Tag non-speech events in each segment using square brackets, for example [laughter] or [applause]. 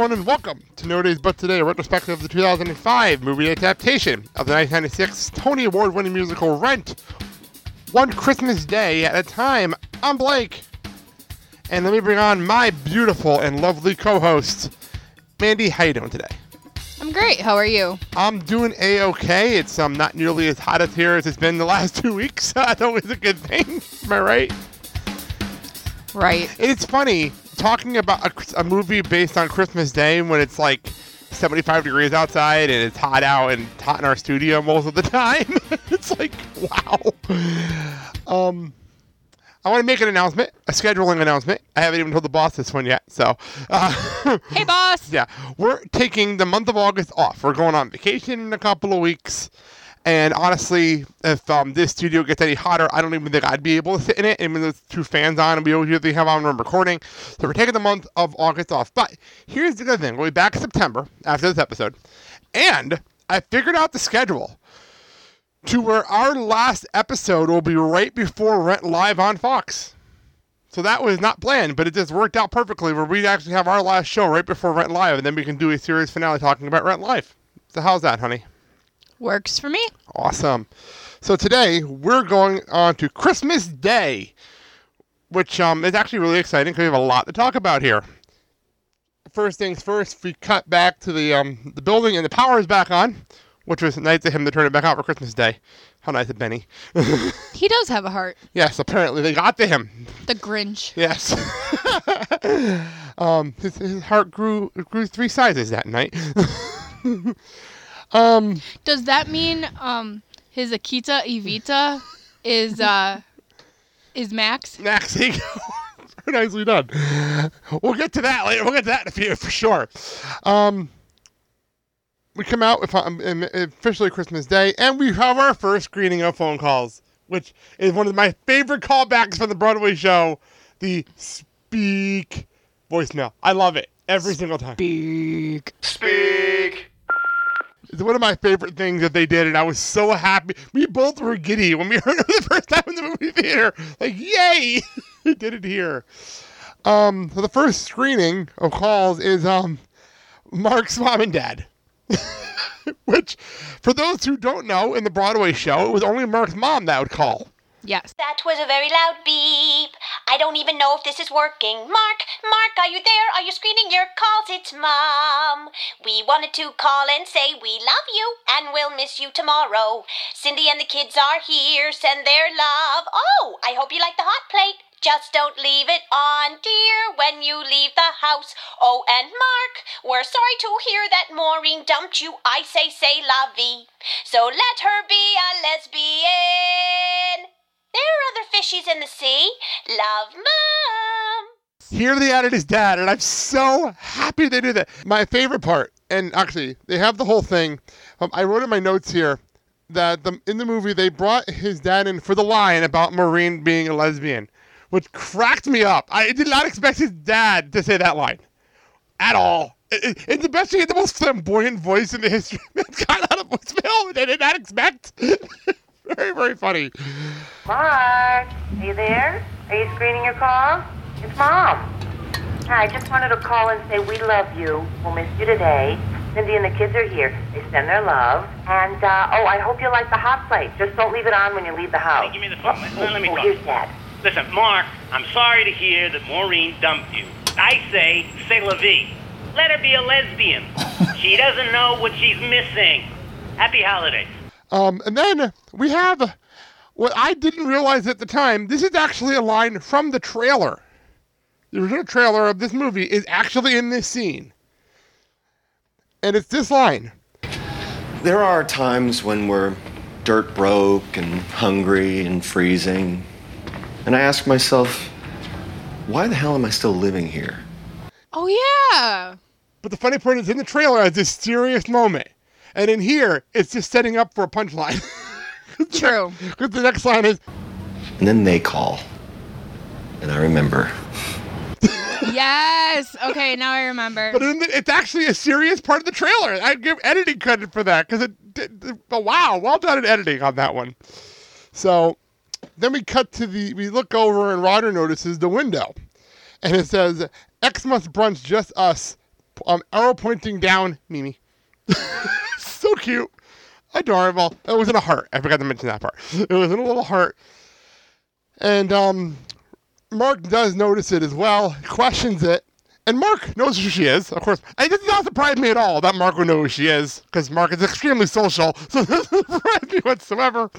everyone, and welcome to No Days But Today, a retrospective of the 2005 movie adaptation of the 1996 Tony Award winning musical Rent. One Christmas Day at a time. I'm Blake. And let me bring on my beautiful and lovely co host, Mandy. How you doing today? I'm great. How are you? I'm doing a-okay. It's um not nearly as hot as here as it's been the last [laughs] two weeks. So [laughs] that's always a good thing. Am I right? Right. It's funny talking about a, a movie based on Christmas Day when it's like 75 degrees outside and it's hot out and it's hot in our studio most of the [laughs] time. it's like wow. Um, I want to make an announcement, a scheduling announcement. I haven't even told the boss this one yet. So, uh, [laughs] Hey, boss. yeah, we're taking the month of August off. We're going on vacation in a couple of weeks. And honestly, if um, this studio gets any hotter, I don't even think I'd be able to sit in it. Even with two fans on and we usually have on when recording. So we're taking the month of August off. But here's the good thing. We'll be back in September after this episode. And I figured out the schedule to where our last episode will be right before Rent Live on Fox. So that was not planned, but it just worked out perfectly where we'd actually have our last show right before Rent Live, and then we can do a series finale talking about Rent Live. So how's that, honey? Works for me. Awesome. So today we're going on to Christmas Day, which um, is actually really exciting because we have a lot to talk about here. First things first, we cut back to the um, the building and the power is back on, which was nice of him to turn it back on for Christmas Day. How nice of Benny. [laughs] He does have a heart. yes, apparently they got to him. The Grinch. Yes. [laughs] um, his, his heart grew grew three sizes that night. [laughs] um, Does that mean um his Akita Evita is uh is Max? Max, there you go. Very [laughs] nicely done. We'll get to that later. We'll get to that in a few for sure. Um, we come out with um, um, officially Christmas Day, and we have our first screening of phone calls, which is one of my favorite callbacks from the Broadway show, the Speak voicemail. I love it every single time. Speak. Speak. It's one of my favorite things that they did, and I was so happy. We both were giddy when we [laughs] heard it the first time in the movie theater. Like, yay! [laughs] we did it here. Um, so the first screening of calls is um, Mark's mom and dad. [laughs] Which, for those who don't know, in the Broadway show, it was only Mark's mom that would call. Yes. That was a very loud beep. I don't even know if this is working. Mark, Mark, are you there? Are you screening your calls? It's Mom. We wanted to call and say we love you and we'll miss you tomorrow. Cindy and the kids are here. Send their love. Oh, I hope you like the hot plate. Just don't leave it on, dear, when you leave the house. Oh, and Mark, we're sorry to hear that Maureen dumped you. I say, say vie. So let her be a lesbian. There are other fishies in the sea. Love, Mom. Here they added his dad, and I'm so happy they did that. My favorite part, and actually, they have the whole thing. Um, I wrote in my notes here that the, in the movie they brought his dad in for the line about Maureen being a lesbian, which cracked me up. I did not expect his dad to say that line at all. It, it, it's the best. He had the most flamboyant voice in the history. [laughs] It's got out of voicemail I did not expect. [laughs] very, very funny. Mark, are you there? Are you screening your call? It's Mom. Hi, I just wanted to call and say we love you. We'll miss you today. Cindy and the kids are here. They send their love. And, uh, oh, I hope you like the hot plate. Just don't leave it on when you leave the house. Give me the phone. Oh, Let me oh, talk. here's Dad. Listen, Mark, I'm sorry to hear that Maureen dumped you. I say, say la vie. Let her be a lesbian. [laughs] she doesn't know what she's missing. Happy holidays. Um, and then we have what I didn't realize at the time. This is actually a line from the trailer. The original trailer of this movie is actually in this scene. And it's this line. There are times when we're dirt broke and hungry and freezing. And I ask myself, why the hell am I still living here? Oh yeah. But the funny part is in the trailer has this serious moment. And in here, it's just setting up for a punchline. [laughs] True. [laughs] Because the next line is, And then they call. And I remember. Yes. Okay, now I remember. but in the, it's actually a serious part of the trailer. I give editing credit for that because it, did- oh, wow, well done in editing on that one. So then we cut to the, we look over and Ryder notices the window. And it says, Xmas brunch, just us. Um, arrow pointing down, Mimi. [laughs] so cute. Adorable. It was in a heart. I forgot to mention that part. It was in a little heart. And um, Mark does notice it as well, questions it, and Mark knows who she is, of course. And It does not surprise me at all that Mark would know who she is, because Mark is extremely social, [laughs] so it doesn't surprise me whatsoever.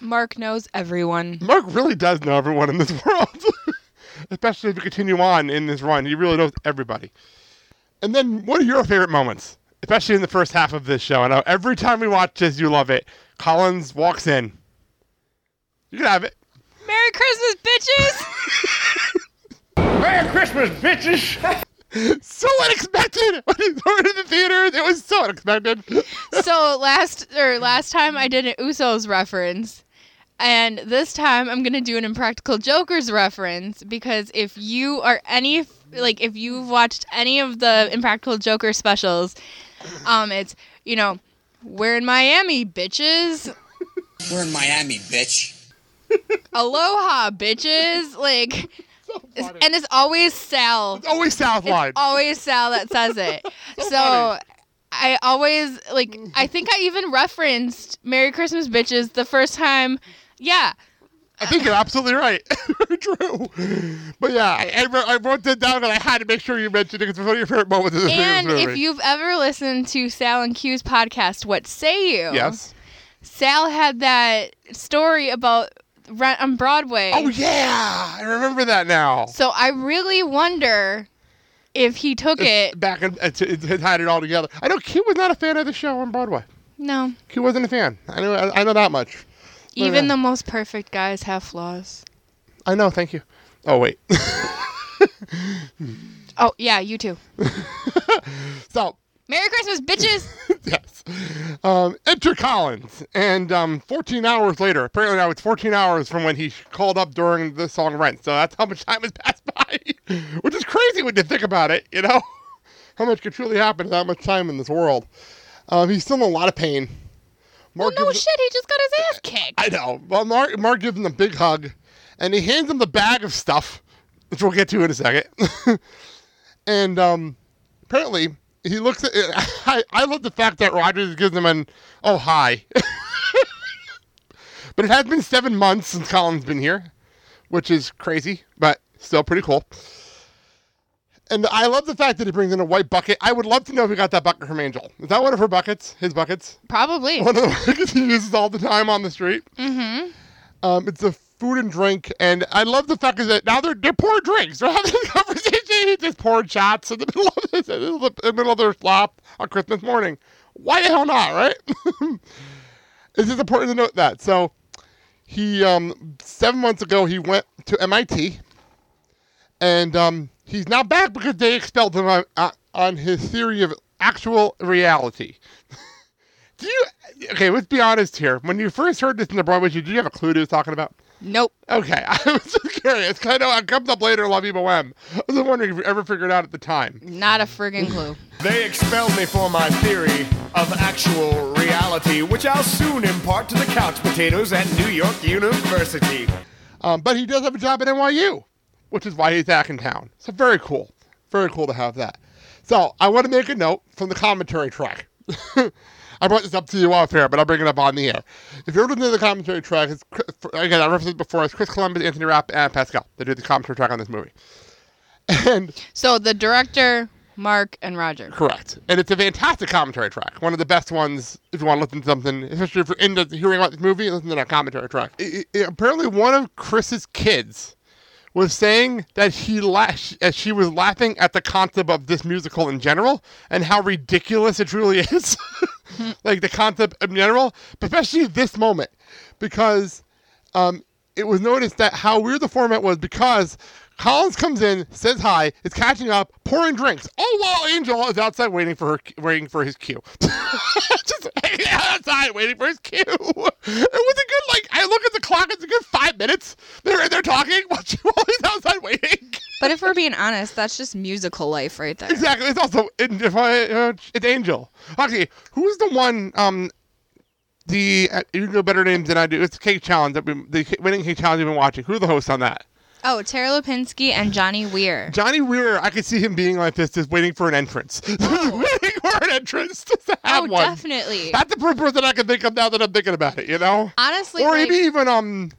Mark knows everyone. Mark really does know everyone in this [laughs] world, especially if you continue on in this run. He really knows everybody. And then, what are your favorite moments, especially in the first half of this show? I know every time we watch this, you love it. Collins walks in. You can have it. Merry Christmas, bitches! [laughs] Merry Christmas, bitches! so unexpected [laughs] when he's over in the theater. It was so unexpected. [laughs] so last or last time I did an Usos reference. And this time I'm gonna do an Impractical Jokers reference because if you are any like if you've watched any of the Impractical Joker specials, um, it's you know we're in Miami, bitches. We're in Miami, bitch. Aloha, bitches. Like, [laughs] and it's always Sal. It's always Sal's line. Always Sal that says it. [laughs] so. I always like. I think I even referenced "Merry Christmas, bitches" the first time. Yeah, I think you're absolutely right. [laughs] True. But yeah, I, I wrote- I wrote that down and I had to make sure you mentioned it because it's one of your favorite moments of this and movie. if you've ever listened to Sal and Q's podcast, "What Say You?" Yes. Sal had that story about Rent on Broadway. Oh yeah, I remember that now. So I really wonder if he took it. Back and it, it had it all together. I know Q was not a fan of the show on Broadway. No, Q wasn't a fan. I know. I, I know that much. Even the most perfect guys have flaws. I know. Thank you. Oh wait. [laughs] Oh yeah, you too. [laughs] so Merry Christmas, bitches. [laughs] yes. Um, enter Collins, and um, 14 hours later, apparently now it's 14 hours from when he called up during the song Rent. So that's how much time has passed by, which is crazy when you think about it. You know, how much could truly happen in that much time in this world. Um, he's still in a lot of pain. Mark well, no shit, he just got his ass kicked. I know. Well, Mark, Mark gives him a big hug, and he hands him the bag of stuff, which we'll get to in a second. [laughs] and um, apparently, he looks at. [laughs] I, I love the fact that Rogers gives him an oh hi. [laughs] but it has been seven months since Collins' been here, which is crazy, but still pretty cool. And I love the fact that he brings in a white bucket. I would love to know if he got that bucket from Angel. Is that one of her buckets? His buckets? Probably. One of the [laughs] buckets he uses all the time on the street. Mm-hmm. Um, it's a food and drink, and I love the fact that now they're they're pouring drinks. They're having a [laughs] conversation. He's just pouring shots in the middle of this, in the middle of their slop on Christmas morning. Why the hell not, right? [laughs] it's just important to note that. So he um seven months ago he went to MIT, and um he's not back because they expelled him on, uh, on his theory of actual reality. [laughs] Do you? Okay, let's be honest here. When you first heard this in the Broadway, show, did you have a clue what he was talking about? Nope. Okay, [laughs] I was just curious. 'cause I know it comes up later in La Vie Boheme. I was wondering if you ever figured it out at the time. Not a friggin' clue. [laughs] They expelled me for my theory of actual reality, which I'll soon impart to the couch potatoes at New York University. Um, but he does have a job at NYU, which is why he's back in town. So very cool. Very cool to have that. So I want to make a note from the commentary track. [laughs] I brought this up to you off air, but I'll bring it up on the air. If you're listening to the commentary track, it's, again, I referenced it before, it's Chris Columbus, Anthony Rapp, and Pascal They do the commentary track on this movie. [laughs] And So the director, Mark, and Roger. Correct. And it's a fantastic commentary track. One of the best ones if you want to listen to something, especially if you're into hearing about this movie, listen to that commentary track. I- I- apparently, one of Chris's kids was saying that he la- she was laughing at the concept of this musical in general and how ridiculous it truly [laughs] is. [laughs] like the concept in general, especially this moment because um, it was noticed that how weird the format was because Collins comes in, says hi, is catching up, pouring drinks. Oh, while Angel is outside waiting for her, waiting for his cue. [laughs] Just hanging outside waiting for his cue. It was a good like. I look at the clock. It's a good five minutes. They're they're talking [laughs] while she- while he's outside waiting. But if we're being honest, that's just musical life right there. Exactly. It's also if I, uh, it's Angel. Okay, who's the one? Um, the uh, you know better names than I do. It's Cake Challenge. That we, the winning Cake Challenge. I've been watching. Who are the hosts on that? Oh, Tara Lipinski and Johnny Weir. Johnny Weir. I could see him being like this, just waiting for an entrance. [laughs] waiting for an entrance [laughs] to have Oh, one. definitely. That's the person I can think of now that I'm thinking about it. You know. Honestly, or like- maybe even um,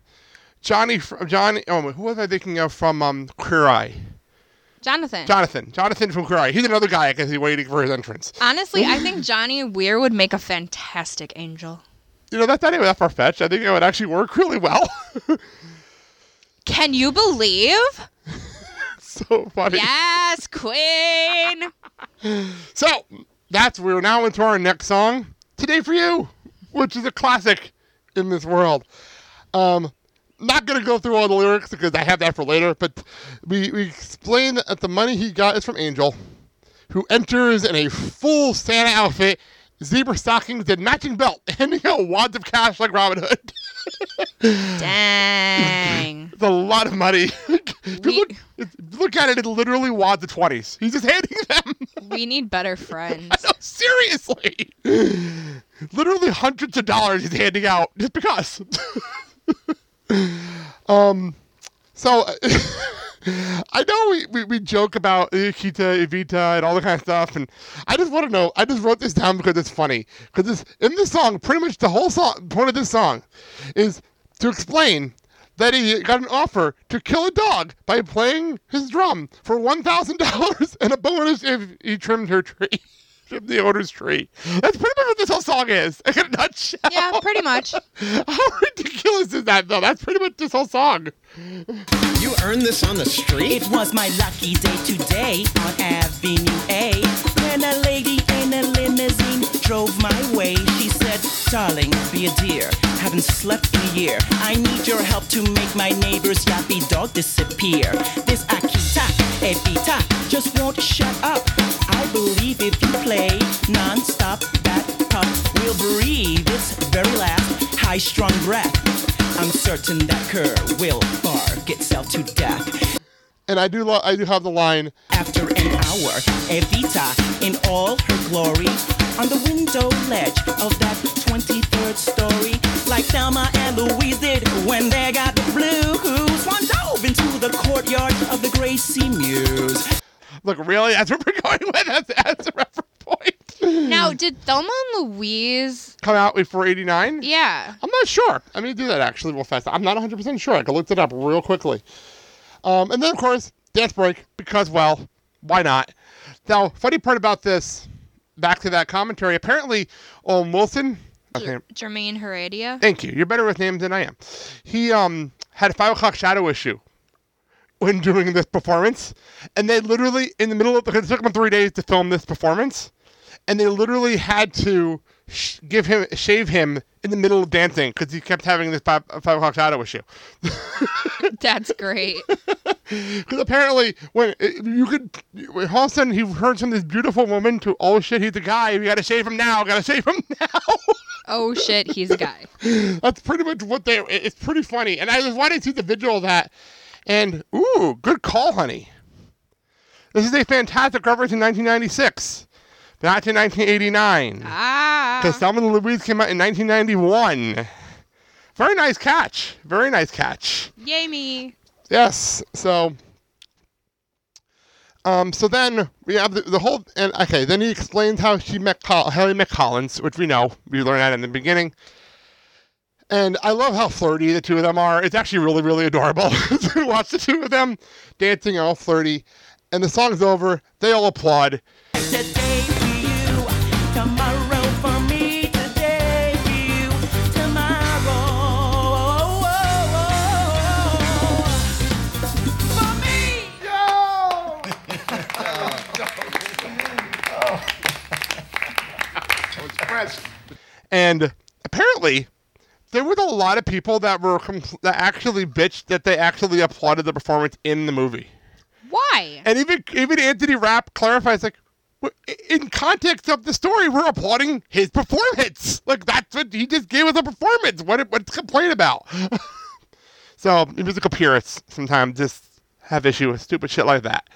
Johnny. Johnny. Oh, who was I thinking of from um Queer Eye? Jonathan. Jonathan. Jonathan from Queer Eye. He's another guy I can see waiting for his entrance. Honestly, I think Johnny Weir would make a fantastic angel. You know, that's not even that far fetched. I think it would actually work really well. [laughs] Can you believe? [laughs] so funny. Yes, Queen. [laughs] So that's we're now into our next song, "Today for You," which is a classic in this world. Um, not gonna go through all the lyrics because I have that for later. But we we explain that the money he got is from Angel, who enters in a full Santa outfit, zebra stockings, and matching belt, [laughs] handing out wads of cash like Robin Hood. Dang. [laughs] It's a lot of money. [laughs] if, you look, if look at it, it's literally wads of twenties. He's just handing them. We need better friends. Seriously. Literally hundreds of dollars he's handing out just because. Um, so [laughs] I know we, we, we joke about Akita, Evita, and all that kind of stuff, and I just want to know. I just wrote this down because it's funny. Because in this song, pretty much the whole song point of this song is to explain that he got an offer to kill a dog by playing his drum for one thousand dollars and a bonus if he trimmed her tree. [laughs] trimmed the owner's tree. That's pretty much what this whole song is. [laughs] In a nutshell. Yeah, pretty much. [laughs] How ridiculous is that though? That's pretty much this whole song. You earned this on the street? It was my lucky day today on Avenue A. When a lady in a limousine drove my way, she said, Darling, be a dear. Haven't slept in a year. I need your help to make my neighbor's yappy dog disappear. This Akita, Evita, just won't shut up. I believe if you play non-stop, that pup will breathe its very last high-strung breath. I'm certain that cur will bark itself to death. And I do lo- I do have the line After an hour, Evita in all her glory on the window ledge of that 23rd story, like Thelma and Louise did when they got the blues. One dove into the courtyard of the Gracie Mews. Look, really? That's what we're going with. That's, that's a reference point. Now, did Thelma and Louise? Come out before 89? Yeah. I'm not sure. I'm going to do that actually real fast. I'm not 100% sure. I can look it up real quickly. Um, and then, of course, dance break, because, well, why not? Now, funny part about this, back to that commentary, apparently, Owen Wilson. Okay, Jermaine Heredia. Thank you. You're better with names than I am. He um had a five o'clock shadow issue when doing this performance, and they literally in the middle of because it took them three days to film this performance, and they literally had to sh- give him shave him in the middle of dancing because he kept having this five, five o'clock shadow issue. [laughs] That's great. [laughs] Because apparently, when you could, when all of a sudden he heard from this beautiful woman to, oh shit, he's a guy. We gotta shave him now. Gotta shave him [laughs] now. Oh shit, he's a guy. [laughs] That's pretty much what they. It's pretty funny, and I was wanting to see the visual of that. And ooh, good call, honey. This is a fantastic reference in 1996, but not in 1989. Ah. Because Thelma and Louise came out in 1991. Very nice catch. Very nice catch. Yay me. Yes. So. Um. So then we have the, the whole and okay. Then he explains how she met Col- how he met Collins, which we know. We learned that in the beginning. And I love how flirty the two of them are. It's actually really, really adorable [laughs] to watch the two of them dancing all flirty. And the song's over. They all applaud. And apparently, there was a lot of people that were compl- that actually bitched that they actually applauded the performance in the movie. Why? And even even Anthony Rapp clarifies like, in context of the story, we're applauding his performance. [laughs] Like that's what he just gave us a performance. What what's to complain about? [laughs] so musical purists sometimes just have issue with stupid shit like that.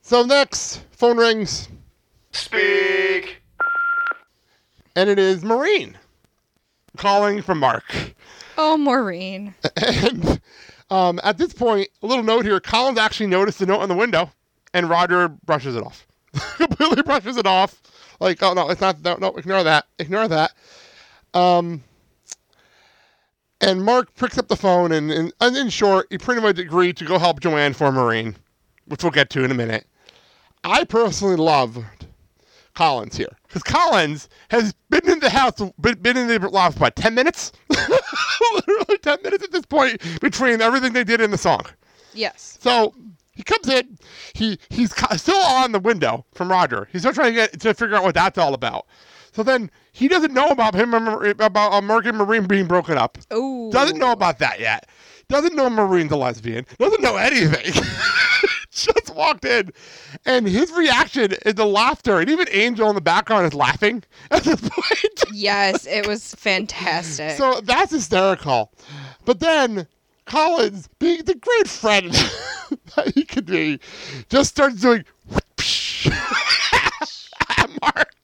So next, phone rings. Speak. And it is Maureen calling from Mark. Oh, Maureen. And um, at this point, a little note here: Collins actually noticed the note on the window, and Roger brushes it off. [laughs] Completely brushes it off. Like, oh no, it's not. No, no, ignore that. Ignore that. Um, and Mark picks up the phone, and, and, and in short, he pretty much agreed to go help Joanne for Maureen, which we'll get to in a minute. I personally loved Collins here because Collins has been in the house, been, been in the loft for what, ten minutes? [laughs] Literally ten minutes at this point between everything they did in the song. Yes. So he comes in, he he's still on the window from Roger. He's still trying to get to figure out what that's all about. So then he doesn't know about him about uh, Mark and Maureen being broken up. Ooh. Doesn't know about that yet. Doesn't know Maureen's a lesbian. Doesn't know anything. [laughs] [laughs] Just walked in, and his reaction is the laughter, and even Angel in the background is laughing [laughs] at this point. [laughs] Yes, it was fantastic. So that's hysterical. But then Collins, being the great friend that he could be, just starts doing at Mark,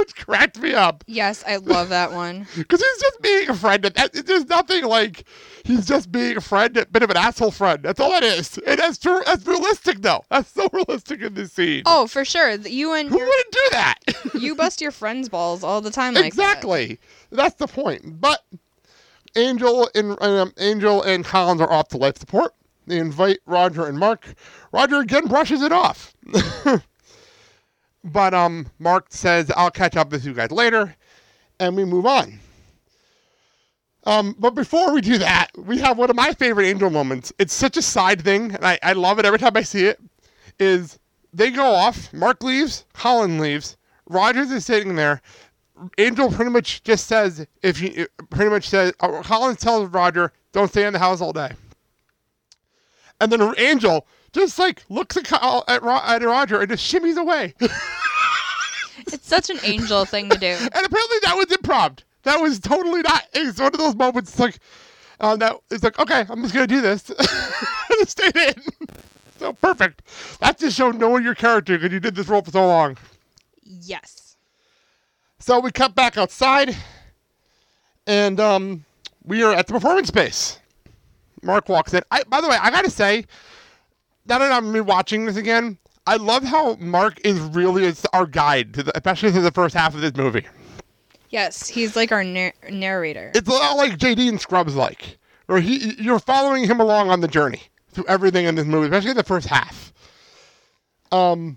which cracked me up. yes, I love that one. [laughs] Because he's just being a friend. that- There's nothing like he's just being a friend, a bit of an asshole friend. That's all it is. And that's true. That's realistic, though. That's so [laughs] realistic in this scene. Oh, for sure. You and Who wouldn't do that? [laughs] you bust your friends' balls all the time like that. exactly. That's the point. But Angel and um, Angel and Collins are off to life support. They invite Roger and Mark. Roger again brushes it off. But um, Mark says, "I'll catch up with you guys later," and we move on. Um, but before we do that, we have one of my favorite Angel moments. It's such a side thing, and I, I love it every time I see it. Is they go off, Mark leaves, Collins leaves, Rogers is sitting there. Angel pretty much just says, if you pretty much says, uh, Collins tells Roger, don't stay in the house all day. And then Angel just like looks at, Kyle, at, at Roger and just shimmies away. [laughs] It's such an angel thing to do. And apparently that was improv. That was totally not. It's one of those moments like um, that. It's like okay, I'm just gonna do this. [laughs] it stayed in. So perfect. That just showed knowing your character because you did this role for so long. Yes. So we cut back outside, and um, we are at the performance space. Mark walks in. I, by the way, I gotta say, now that I'm rewatching this again, I love how Mark is really is our guide, to the, especially to the first half of this movie. Yes, he's like our nar- narrator. It's a lot like JD and Scrubs, like, where he you're following him along on the journey through everything in this movie, especially the first half. Um,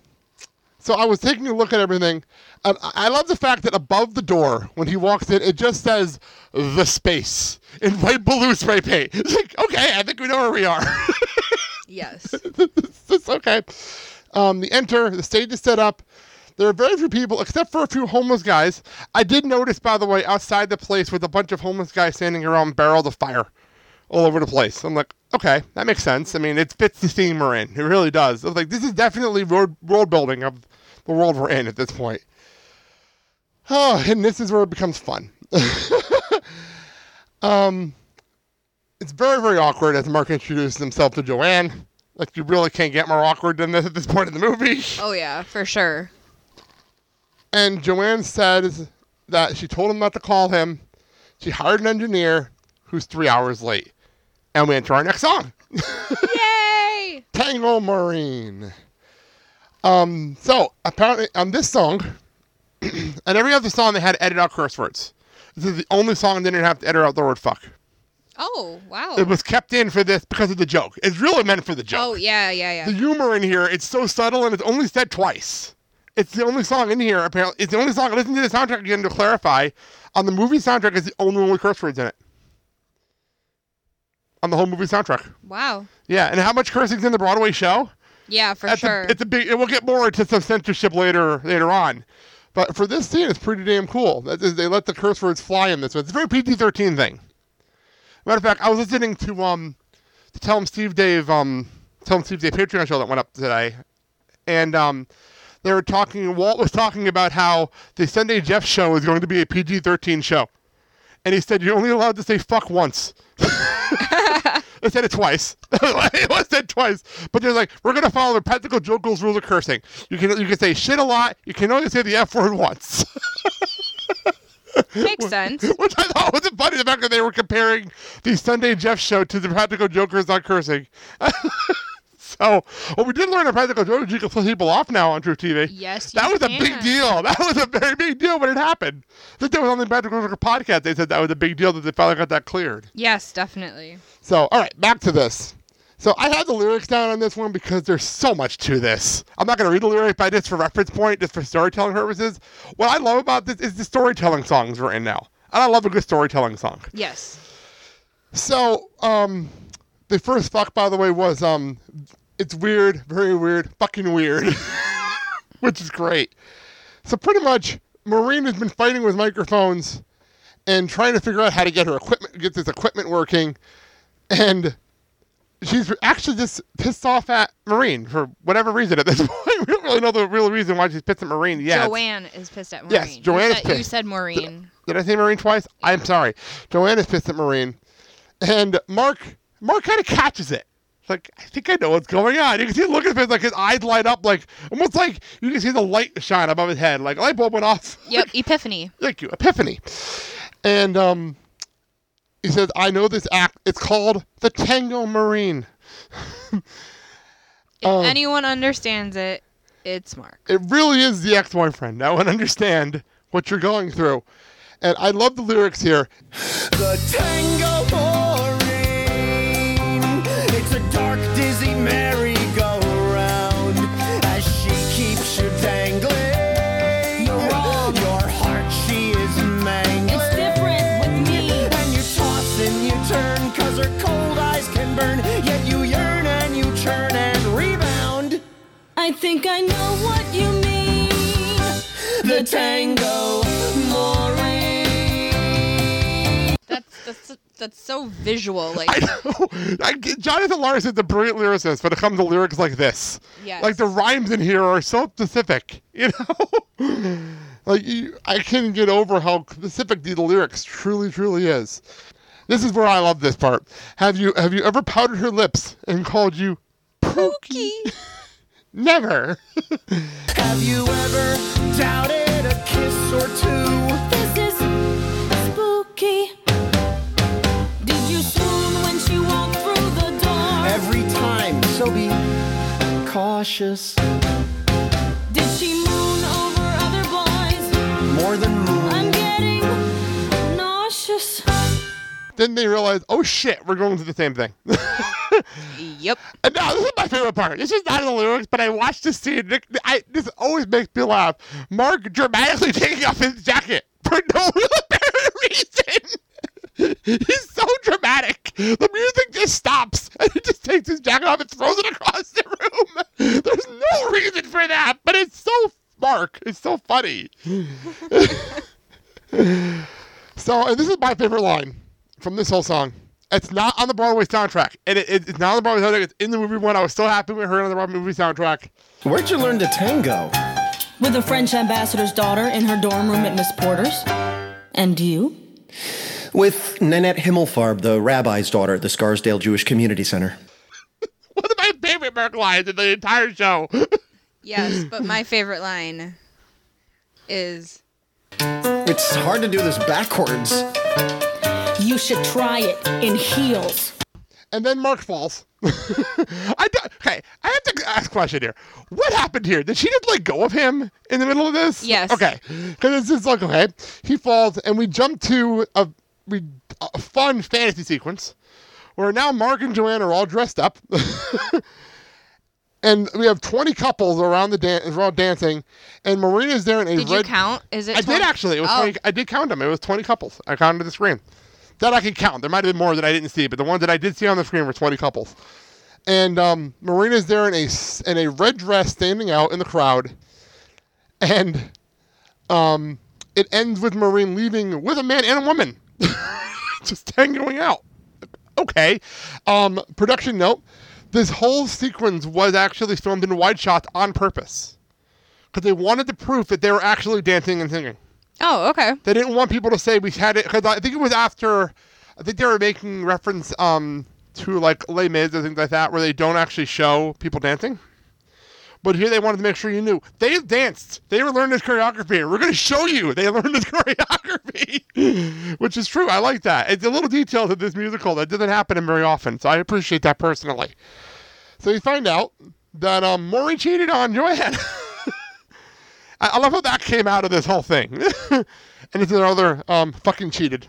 so I was taking a look at everything. I I love the fact that above the door, when he walks in, it just says "the space" in white blue spray paint. It's [laughs] like, okay, I think we know where we are. [laughs] yes. [laughs] it's okay. Um, the enter, the stage is set up. There are very few people, except for a few homeless guys. I did notice, by the way, outside the place with a bunch of homeless guys standing around barrels of fire all over the place. I'm like, okay, that makes sense. I mean, it fits the theme we're in. It really does. I was like, this is definitely road, world building of the world we're in at this point. Oh, [sighs] and this is where it becomes fun. [laughs] um, it's very, very awkward as Mark introduces himself to Joanne. Like, you really can't get more awkward than this at this point in the movie. Oh yeah, for sure. And Joanne says that she told him not to call him. She hired an engineer who's three hours late. And we enter our next song. [laughs] Yay! Tango Maureen. Um, so apparently on this song, [clears throat] and every other song they had to edit out curse words. This is the only song they didn't have to edit out the word fuck. Oh wow. It was kept in for this because of the joke. It's really meant for the joke. Oh yeah, yeah, yeah. The humor in here, it's so subtle and it's only said twice. It's the only song in here, apparently. It's the only song. Listen to the soundtrack again to clarify. On the movie soundtrack, it's the only one with curse words in it. On the whole movie soundtrack. Wow. Yeah, and how much cursing's in the Broadway show? Yeah, for That's sure. A, it's a big. We'll get more into some censorship later later on, but for this scene, it's pretty damn cool. That is, they let the curse words fly in this one. It's a very PG-13 thing. Matter of fact, I was listening to um, to Tell 'em Steve Dave um, tell him Steve Dave Patreon show that went up today, and um, they were talking. Walt was talking about how the Sunday Jeff show is going to be a PG-13 show, and he said you're only allowed to say fuck once. [laughs] They said it twice. [laughs] it was said twice. But they're like, we're gonna follow the practical jokers rules of cursing. You can you can say shit a lot. You can only say the f word once. [laughs] Makes sense. Which I thought was funny the fact that they were comparing the Sunday Jeff show to the practical jokers on cursing. [laughs] so what we did learn on practical jokers, you can flip people off now on truTV. Yes, that was a big deal. That was a very big deal when it happened. I think that was on the Practical Joker podcast. They said that was a big deal that they finally got that cleared. Yes, definitely. So, all right, back to this. So I had the lyrics down on this one because there's so much to this. I'm not going to read the lyrics, but just for reference point, just for storytelling purposes. What I love about this is the storytelling songs we're in now. And I love a good storytelling song. Yes. So, um, the first fuck, by the way, was um, it's weird, very weird, fucking weird, [laughs] which is great. So pretty much, Maureen has been fighting with microphones and trying to figure out how to get her equipment, get this equipment working, and she's actually just pissed off at Maureen for whatever reason at this [laughs] point. we don't really know the real reason why she's pissed at Maureen yet. Joanne is pissed at Maureen. Yes, Joanne you is said, You pissed. said Maureen. Did I say Maureen twice? I'm sorry. Joanne is pissed at Maureen. And Mark Mark kind of catches it. It's like, I think I know what's going on. You can see him looking at him like his eyes light up like almost like you can see the light shine above his head. Like light bulb went off. Yep, [laughs] Epiphany. Thank you. Epiphany. And um he says, I know this act. It's called the Tango Maureen. If Um, anyone understands it, it's Mark. It really is the ex-boyfriend. Now I understand what you're going through. And I love the lyrics here. The Tango Maureen. I think I know what you mean. The Tango Maureen. That's that's that's so visual. Like I know. I, Jonathan Larson is a brilliant lyricist but it comes to lyrics like this. Yes. Like the rhymes in here are so specific, you know? [laughs] like you, I can't get over how specific the lyrics truly, truly is. This is where I love this part. Have you have you ever powdered her lips and called you Pookie? [laughs] Never. Have you ever doubted a kiss or two? This is spooky. Did you swoon when she walked through the door? Every time, so be cautious. Did she moon over other boys? More than moon. I'm getting nauseous. then they realize, oh shit, we're going to the same thing. [laughs] Yep. And now this is my favorite part. This is not in the lyrics, but I watched this scene. Nick- I, this always makes me laugh. Mark dramatically taking off his jacket for no [laughs] real apparent reason. [laughs] He's so dramatic. The music just stops, [laughs] and he just takes his jacket off and throws it across the room. There's no reason for that, but it's so Mark. It's so funny. so, and this is my favorite line from this whole song. It's not on the Broadway soundtrack. And it, it, it's not on the Broadway soundtrack. It's in the movie one. I was so happy we heard it on the Broadway movie soundtrack. Where'd you learn to tango? With a French ambassador's daughter in her dorm room at Miss Porter's? And you? With Nanette Himmelfarb, the rabbi's daughter at the Scarsdale Jewish Community Center. [laughs] One of my favorite Mark lines in the entire show. [laughs] Yes, but my favorite line is It's hard to do this backwards. You should try it in heels. And then Mark falls. [laughs] I do, okay, I have to ask a question here. What happened here? Did she just let go of him in the middle of this? Yes. Okay, because it's just like okay, he falls, and we jump to a we a fun fantasy sequence where now Mark and Joanne are all dressed up. [laughs] And we have 20 couples around the dan- around dancing, and Marina's there in a Did you count? Is it I did actually. It was Oh. 20, I did count them. It was 20 couples. I counted the screen. That I can count. There might have been more that I didn't see, but the ones that I did see on the screen were 20 couples. And um, Marina's there in a in a red dress, standing out in the crowd, and um, it ends with Maureen leaving with a man and a woman, [laughs] just tangoing out. Okay. Um, production note: This whole sequence was actually filmed in wide shots on purpose because they wanted the proof that they were actually dancing and singing. Oh, okay. They didn't want people to say we had it because I think it was after. I think they were making reference um, to like Les Mis and things like that, where they don't actually show people dancing. But here they wanted to make sure you knew they danced. They were learning this choreography, we're going to show you they learned this [laughs] choreography, which is true. I like that. It's a little detail to this musical that doesn't happen very often, so I appreciate that personally. So you find out that um, Maureen cheated on Joanne. [laughs] I, I love how that came out of this whole thing. [laughs] and it's another um, fucking cheated.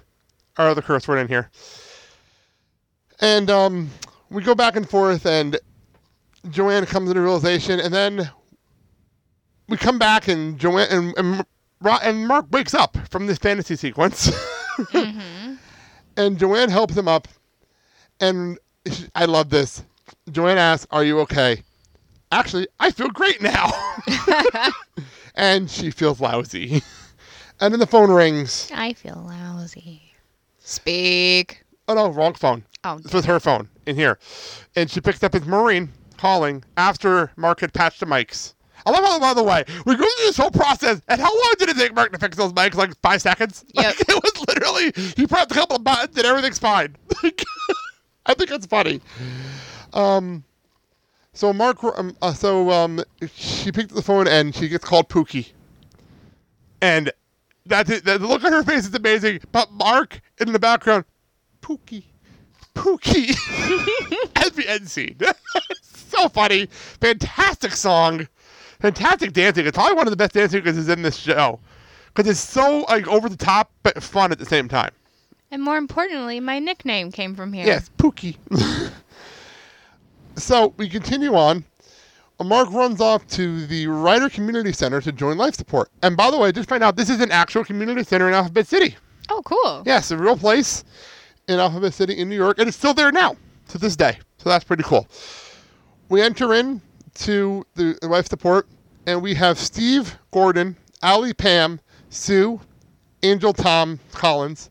Our other curse word in here. And um, we go back and forth, and Joanne comes into realization, and then we come back, and Joanne and, and, and Mark wakes up from this fantasy sequence. [laughs] And Joanne helps him up, and she- I love this. Joanne asks, "Are you okay?" Actually, I feel great now. [laughs] and she feels lousy. [laughs] And then the phone rings. I feel lousy. Speak. Oh no, wrong phone. Oh. This was her phone in here. And she picks up his Maureen calling after Mark had patched the mics. I love how, by the way, we go through this whole process, and how long did it take Mark to fix those mics? Like five seconds? [laughs] Like, it was literally, he pressed a couple of buttons and everything's fine. [laughs] I think that's funny. Um, so Mark, um, uh, so um, she picked up the phone and she gets called Pookie. And that's it. The look on her face is amazing. But Mark in the background, Pookie, Pookie, [laughs] as the end scene. [laughs] so funny. Fantastic song. Fantastic dancing. It's probably one of the best dancing sequences in this show. Because it's so like over the top but fun at the same time. And more importantly, my nickname came from here. Yes, Pookie. [laughs] so we continue on. Mark runs off to the Ryder Community Center to join life support. And by the way, just find out this is an actual community center in Alphabet City. Oh, cool. Yes, a real place in Alphabet City in New York, and it's still there now to this day. So that's pretty cool. We enter in to the life support, and we have Steve Gordon, Ali Pam, Sue, Angel Tom Collins,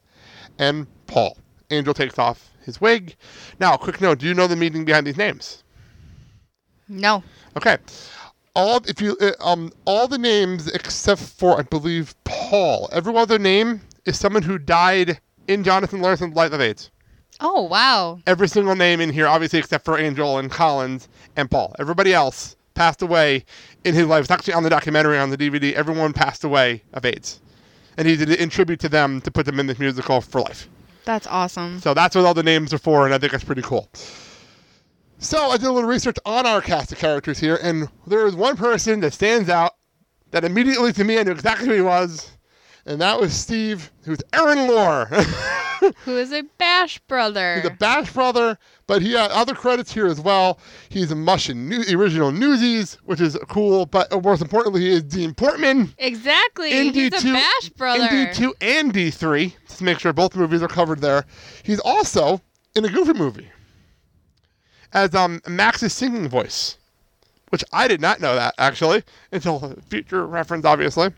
and Paul. Angel takes off his wig. Now, quick note: Do you know the meaning behind these names? No. Okay. All if you uh, um all the names except for I believe Paul. Every other name is someone who died in Jonathan Larson's Life of AIDS. Oh, wow. Every single name in here, obviously except for Angel and Collins and Paul. Everybody else passed away in his life. It's actually on the documentary on the DVD. Everyone passed away of AIDS, and he did it in tribute to them to put them in this musical for life. That's awesome. So that's what all the names are for, and I think that's pretty cool. So I did a little research on our cast of characters here, and there is one person that stands out that immediately to me I knew exactly who he was, and that was Steve, who's Aaron Lohr. [laughs] Who is a Bash brother? He's a Bash brother, but he had other credits here as well. He's a Mush in new, original Newsies, which is cool, but most importantly, he is Dean Portman. Exactly. In He's D2 a Bash brother. In D2 and D3, just to make sure both movies are covered there. He's also in a Goofy movie as um Max's singing voice, which I did not know that actually until future reference, obviously.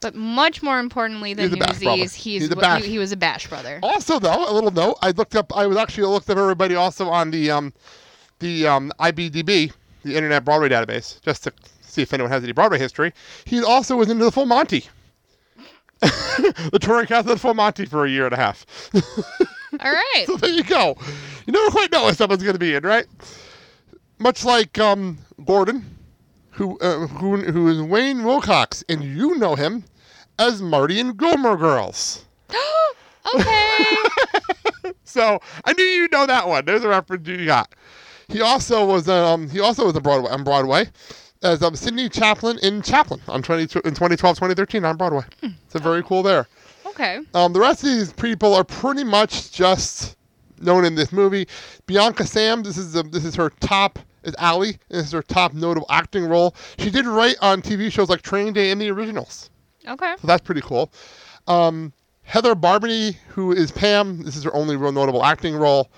But much more importantly than He's Newsies, he's, He's Bash. He, he was a Bash brother. Also, though, a little note: I looked up. I was actually looked up everybody also on the um, the um, IBDB, the Internet Broadway database, just to See if anyone has any Broadway history. He also was into the Full Monty. [laughs] the touring cast of the Full Monty for a year and a half. [laughs] All right. so there you go. You never quite know what someone's going to be in, right? Much like um, Gordon, who uh, who who is Wayne Wilcox, and you know him as Marty and Gilmore Girls. [gasps] okay. [laughs] so I knew you know that one. There's a reference you got. He also was um he also was on Broadway on Broadway as um Sidney Chaplin in Chaplin on 20, in 2012 2013 on Broadway. So very cool there. Okay. Um, the rest of these people are pretty much just known in this movie. Bianca Sam, this is the, this is her top is Allie. This is her top notable acting role. She did write on TV shows like Training Day and the Originals. Okay. So that's pretty cool. Um, Heather Barbany, who is Pam, this is her only real notable acting role.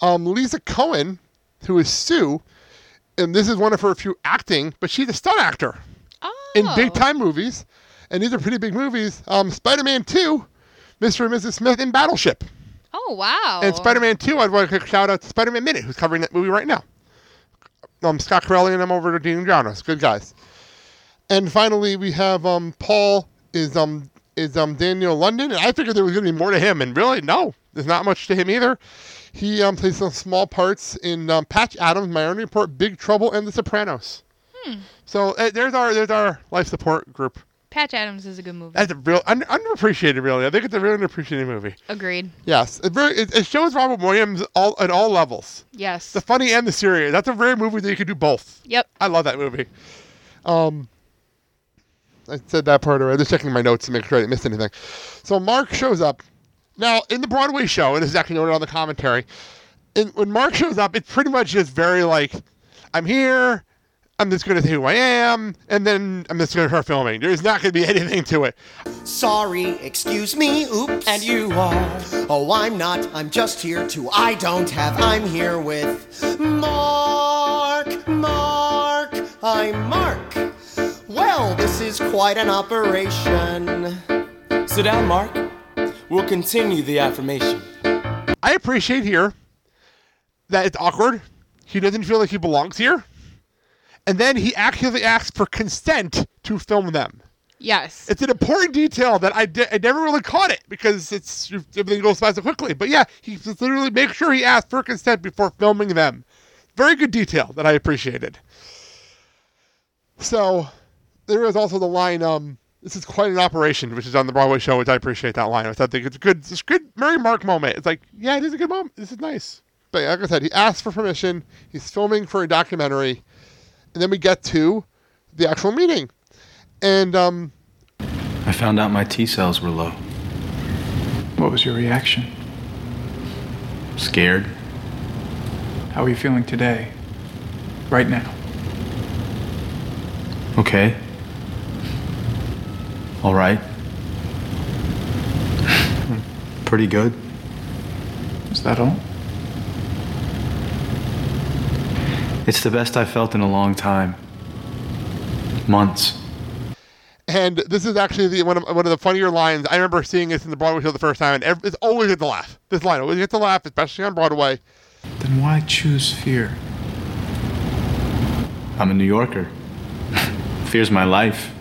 Um, Lisa Cohen, who is Sue, and this is one of her few acting, but she's a stunt actor in big time movies, and these are pretty big movies. Um, Spider-Man 2, Mr. and Mrs. Smith in Battleship, Oh wow. and Spider-Man 2. I'd want to shout out to Spider-Man Minute, who's covering that movie right now. Um, Scott Corelli and I'm over to Dean Janos, good guys. And finally, we have um, Paul is um is um Daniel London, and I figured there was going to be more to him, and really, no, there's not much to him either. He um, plays some small parts in um, Patch Adams, My Minority Report, Big Trouble, and The Sopranos. Hmm. So uh, there's our there's our life support group. Patch Adams is a good movie. That's a real un- underappreciated, really. I think it's a really underappreciated movie. Agreed. Yes, it, very, it, it shows Robin Williams all at all levels. Yes. The funny and the serious. That's a rare movie that you can do both. Yep. I love that movie. Um, I said that part already. Just checking my notes to make sure I didn't miss anything. So Mark shows up. Now, in the Broadway show, and this is actually noted on the commentary, and when Mark shows up, it's pretty much just very like, I'm here, I'm just going to say who I am, and then I'm just going to start filming. There's not going to be [laughs] anything to it. Sorry, excuse me, oops. And you are? Oh, I'm not. I'm just here to. I don't have. I'm here with Mark. Mark. I'm Mark. Well, this is quite an operation. Sit down, Mark. We'll continue the affirmation. I appreciate here that it's awkward. He doesn't feel like he belongs here. And then he actually asks for consent to film them. Yes. It's an important detail that I, di- I never really caught it because it's everything goes by so quickly. But yeah, he literally makes sure he asks for consent before filming them. Very good detail that I appreciated. So there is also the line, um, this is quite an operation, which is on the Broadway show, which I appreciate that line. I think it's a good, it's a good Mary Mark moment. It's like, yeah, it is a good moment. This is nice. But like I said, he asked for permission. He's filming for a documentary, and then we get to the actual meeting, and um, I found out my T cells were low. What was your reaction? Scared. How are you feeling today? Right now? Okay. All right. Hmm. Pretty good. Is that all? It's the best I've felt in a long time. Months. And this is actually the, one, of, one of the funnier lines. I remember seeing this in the Broadway show the first time, and every, it's always get the laugh. This line always gets the laugh, especially on Broadway. Then why choose fear? I'm a New Yorker. [laughs] Fear's my life.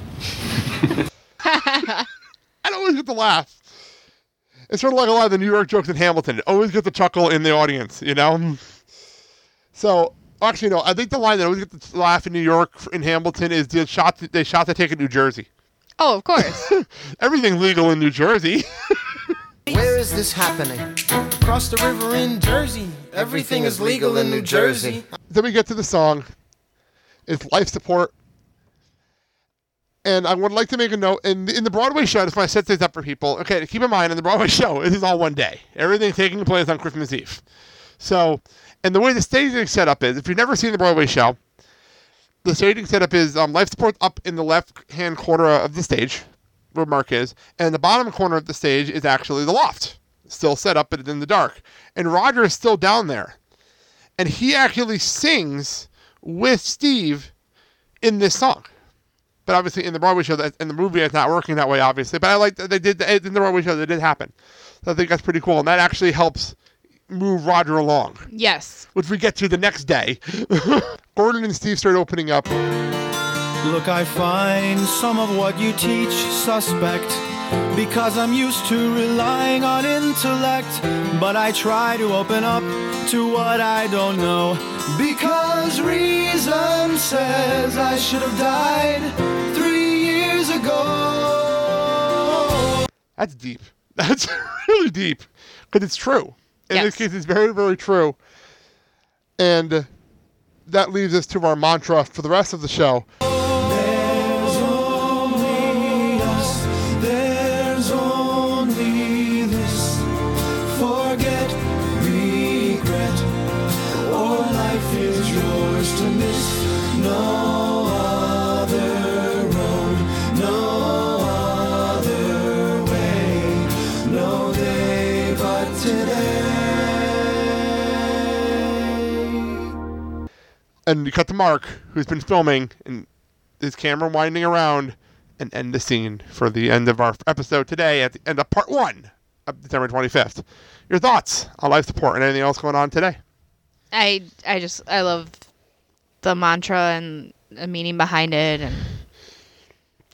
[laughs] I always get the laugh. It's sort of like a lot of the New York jokes in Hamilton. It always gets a chuckle in the audience, you know? So, actually, no, I think the line that always gets the laugh in New York in Hamilton is the shot that they shot to take in New Jersey. Oh, of course. [laughs] Everything's legal in New Jersey. [laughs] Where is this happening? Across the river in Jersey. Everything is legal in New Jersey. then we get to the song. It's life support. And I would like to make a note in in the Broadway show. Just want to set this up for people. Okay, keep in mind in the Broadway [laughs] show, it is all one day. Everything taking place on Christmas Eve. So, and the way the staging setup is, if you've never seen the Broadway show, the staging setup is um, life support up in the left hand corner of the stage, where Mark is, and the bottom corner of the stage is actually the loft, still set up, but in the dark. And Roger is still down there, and he actually sings with Steve in this song. But obviously, in the Broadway show, that in the movie, it's not working that way, obviously. But I like that they did in the Broadway show. That did happen. So I think that's pretty cool, and that actually helps move Roger along. Yes. Which we get to the next day. [laughs] Gordon and Steve start opening up. Look, I find some of what you teach suspect because I'm used to relying on intellect. But I try to open up to what I don't know because reason says I should have died three years ago. That's deep. [laughs] That's really deep because it's true. In this case, it's very, very true. And that leads us to our mantra for the rest of the show. And you cut to Mark, who's been filming, and his camera winding around, and end the scene for the end of our episode today at the end of part one of December 25th. Your thoughts on life support and anything else going on today? I I just I love the mantra and the meaning behind it, and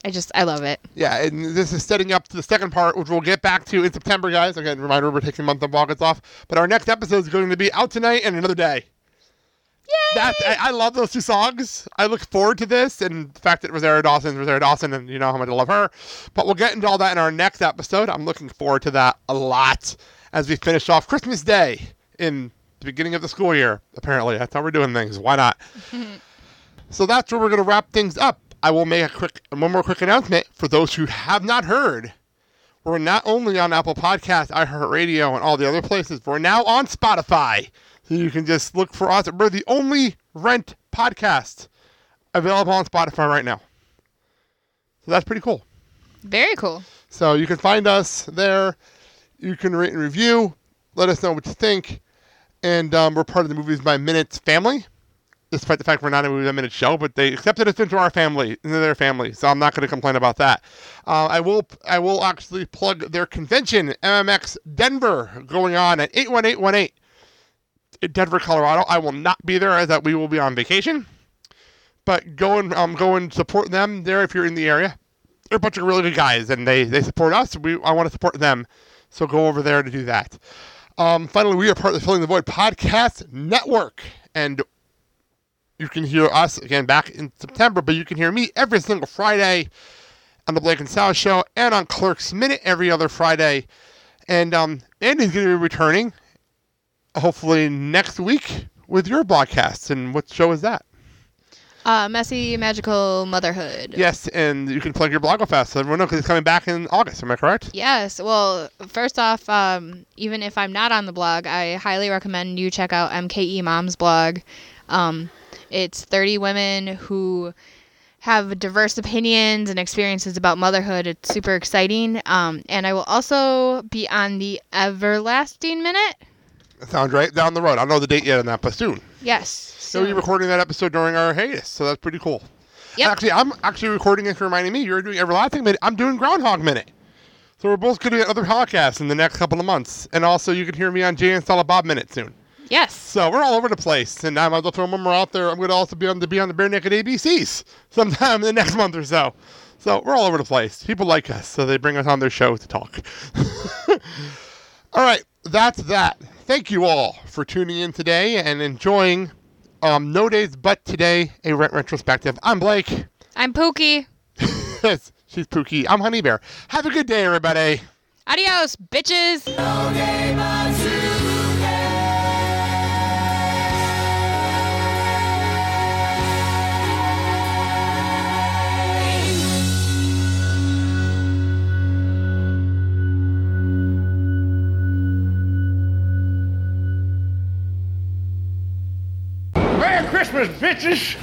I just I love it. Yeah, and this is setting up to the second part, which we'll get back to in September, guys. Again, reminder we're taking month of August off, but our next episode is going to be out tonight and another day. That I, I love those two songs. I look forward to this, and the fact that Rosario Dawson is Rosario Dawson, and you know how much I love her. But we'll get into all that in our next episode. I'm looking forward to that a lot as we finish off Christmas Day in the beginning of the school year. Apparently, that's how we're doing things. Why not? [laughs] So that's where we're going to wrap things up. I will make a quick, one more quick announcement for those who have not heard. We're not only on Apple Podcasts, iHeartRadio, and all the other places. We're now on Spotify. So you can just look for us. We're the only rent podcast available on Spotify right now. So that's pretty cool. Very cool. So you can find us there. You can rate and review. Let us know what you think. And um, we're part of the Movies by Minutes family, despite the fact we're not a Movies by Minutes show. But they accepted us into our family, into their family. So I'm not going to complain about that. Uh, I will. I will actually plug their convention, MMX Denver, going on at 81818 in Denver, Colorado. I will not be there as that we will be on vacation. But go and um, go and support them there if you're in the area. They're a bunch of really good guys, and they they support us. We I want to support them, so go over there to do that. Um, finally, we are part of the Filling the Void podcast network, and you can hear us again back in September, but you can hear me every single Friday on the Blake and Sal show and on Clerks Minute every other Friday. And um, Andy's going to be returning hopefully next week with your broadcast. And what show is that? Uh, messy magical motherhood. Yes, and you can plug your Blogofest so everyone knows because it's coming back in August. Am I correct? Yes. Well, first off, um, even if I'm not on the blog, I highly recommend you check out MKE Mom's blog. Um, it's 30 women who have diverse opinions and experiences about motherhood. It's super exciting. Um, and I will also be on the Everlasting Minute. That sounds right down the road. I don't know the date yet on that, but soon. Yes. So you're recording that episode during our hiatus, so that's pretty cool. Yep. Actually, I'm actually recording it, for reminding me you're doing Everlasting Minute. I'm doing Groundhog Minute. So we're both going to get other podcasts in the next couple of months. And also, you can hear me on Jay and Silent Bob Minute soon. Yes. So we're all over the place, and I might as well throw one more out there. I'm going to also be on the be on the Bare Naked ABCs sometime in the [laughs] next month or so. So we're all over the place. People like us, so they bring us on their show to talk. [laughs] all right, that's that. Thank you all for tuning in today and enjoying um, No Days But Today, a rent retrospective. I'm Blake. I'm Pookie. Yes, [laughs] She's Pookie. I'm Honey Bear. Have a good day, everybody. Adios, bitches. Merry Christmas, bitches!